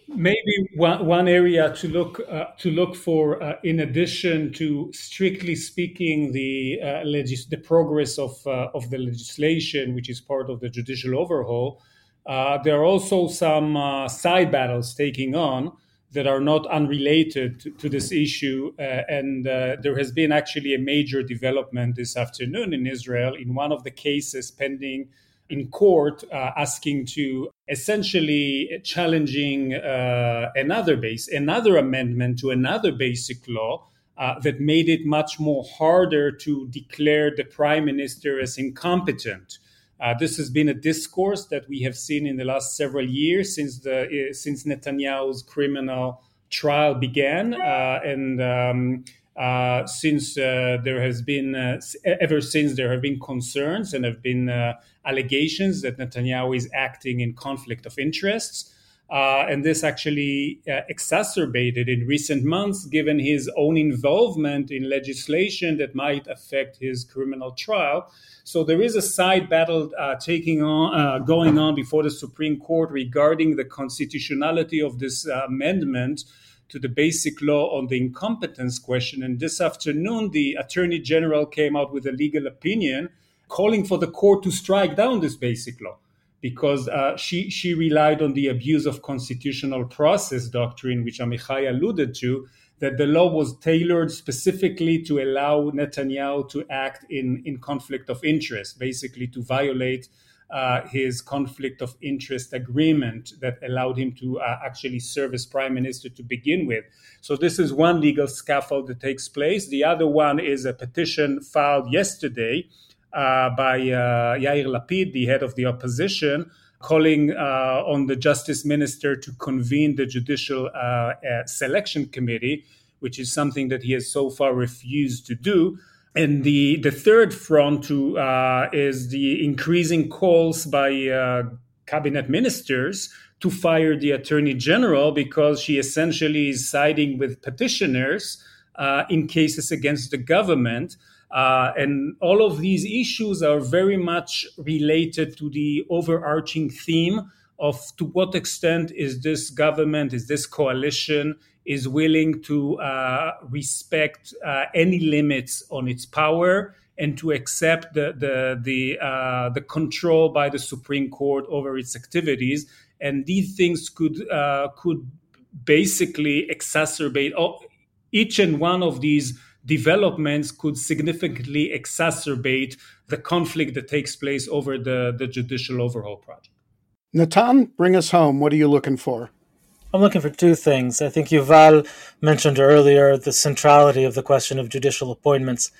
Maybe one, one area to look uh, to look for, uh, in addition to strictly speaking the uh, legis- the progress of uh, of the legislation, which is part of the judicial overhaul, uh, there are also some uh, side battles taking on that are not unrelated to, to this issue. Uh, and uh, there has been actually a major development this afternoon in Israel in one of the cases pending in court, uh, asking to essentially challenging uh, another base, another amendment to another basic law. Uh, that made it much more harder to declare the prime minister as incompetent. Uh, this has been a discourse that we have seen in the last several years since the uh, since Netanyahu's criminal trial began, uh, and um, uh, since uh, there has been ever since there have been concerns and have been allegations that Netanyahu is acting in conflict of interests. And this actually exacerbated in recent months, given his own involvement in legislation that might affect his criminal trial. So there is a side battle uh, taking on, uh, going on before the Supreme Court regarding the constitutionality of this uh, amendment to the basic law on the incompetence question. And this afternoon, the Attorney General came out with a legal opinion calling for the court to strike down this basic law because uh, she she relied on the abuse of constitutional process doctrine, which Amichai alluded to, that the law was tailored specifically to allow Netanyahu to act in, in conflict of interest, basically to violate uh, his conflict of interest agreement that allowed him to uh, actually serve as prime minister to begin with. So, this is one legal scaffold that takes place. The other one is a petition filed yesterday by uh, Yair Lapid, the head of the opposition, calling uh, on the justice minister to convene the judicial uh, uh, selection committee, which is something that he has so far refused to do. And the, the third front to, uh, is the increasing calls by uh, cabinet ministers to fire the attorney general because she essentially is siding with petitioners uh, in cases against the government. Uh, and all of these issues are very much related to the overarching theme of to what extent is this government, is this coalition, is willing to uh, respect uh, any limits on its power and to accept the the the, uh, the control by the Supreme Court over its activities. And these things could uh, could basically exacerbate all, each and one of these developments could significantly exacerbate the conflict that takes place over the, the judicial overhaul project.
Natan, bring us home. What are you looking for?
I'm looking for two things. I think Yuval mentioned earlier the centrality of the question of judicial appointments.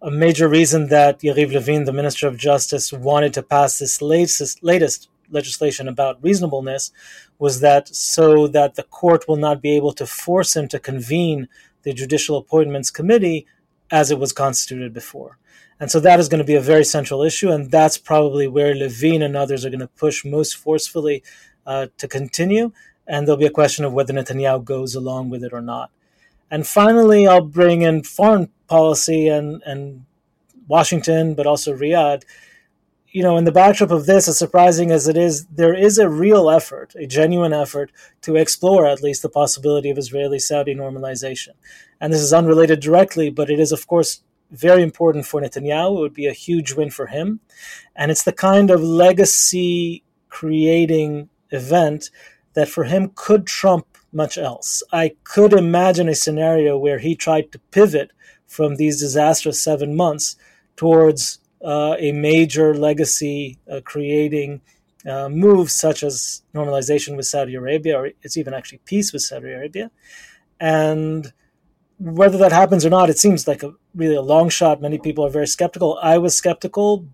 A major reason that Yariv Levin, the Minister of Justice, wanted to pass this latest, latest legislation about reasonableness was that so that the court will not be able to force him to convene the Judicial Appointments Committee as it was constituted before. And so that is going to be a very central issue, and that's probably where Levin and others are going to push most forcefully uh, to continue. And there'll be a question of whether Netanyahu goes along with it or not. And finally, I'll bring in foreign policy and, and Washington, but also Riyadh you know, in the backdrop of this, as surprising as it is, there is a real effort, a genuine effort to explore at least the possibility of Israeli Saudi normalization. And this is unrelated directly, but it is, of course, very important for Netanyahu. It would be a huge win for him. And it's the kind of legacy creating event that for him could trump much else. I could imagine a scenario where he tried to pivot from these disastrous seven months towards uh, a major legacy uh, creating uh, moves such as normalization with Saudi Arabia, or it's even actually peace with Saudi Arabia. And whether that happens or not, it seems like a really a long shot. Many people are very skeptical. I was skeptical,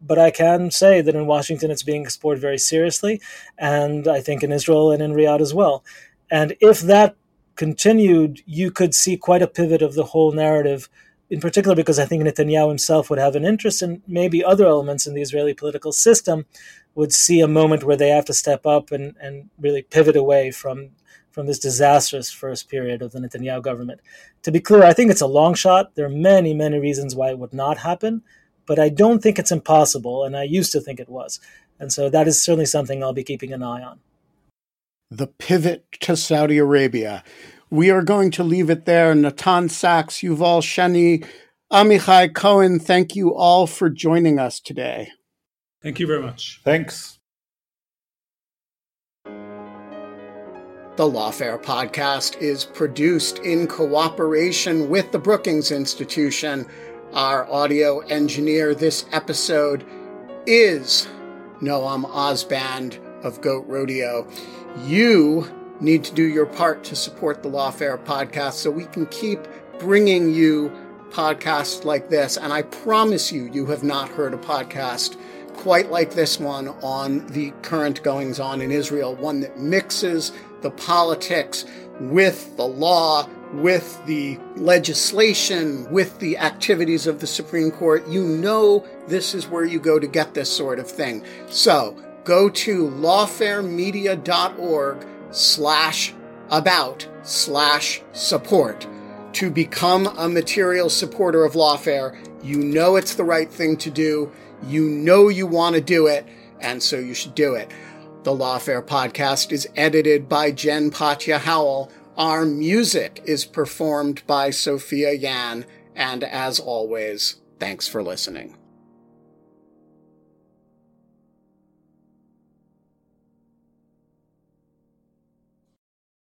but I can say that in Washington it's being explored very seriously, and I think in Israel and in Riyadh as well. And if that continued, you could see quite a pivot of the whole narrative, in particular because I think Netanyahu himself would have an interest in maybe other elements in the Israeli political system would see a moment where they have to step up and, and really pivot away from from this disastrous first period of the Netanyahu government. To be clear, I think it's a long shot. There are many, many reasons why it would not happen, but I don't think it's impossible, and I used to think it was. And so that is certainly something I'll be keeping an eye on.
The pivot to Saudi Arabia. We are going to leave it there. Natan Sachs, Yuval Shany, Amichai Cohen, thank you all for joining us today.
Thank you very much.
Thanks.
The Lawfare podcast is produced in cooperation with the Brookings Institution. Our audio engineer this episode is Noam Osband of Goat Rodeo. You need to do your part to support the Lawfare podcast so we can keep bringing you podcasts like this. And I promise you, you have not heard a podcast quite like this one on the current goings on in Israel, one that mixes the politics with the law, with the legislation, with the activities of the Supreme Court. You know this is where you go to get this sort of thing. So go to lawfaremedia.org slash about slash support to become a material supporter of Lawfare. You know it's the right thing to do. You know you want to do it, and so you should do it. The Lawfare podcast is edited by Jen Patja Howell. Our music is performed by Sophia Yan. And as always, thanks for listening.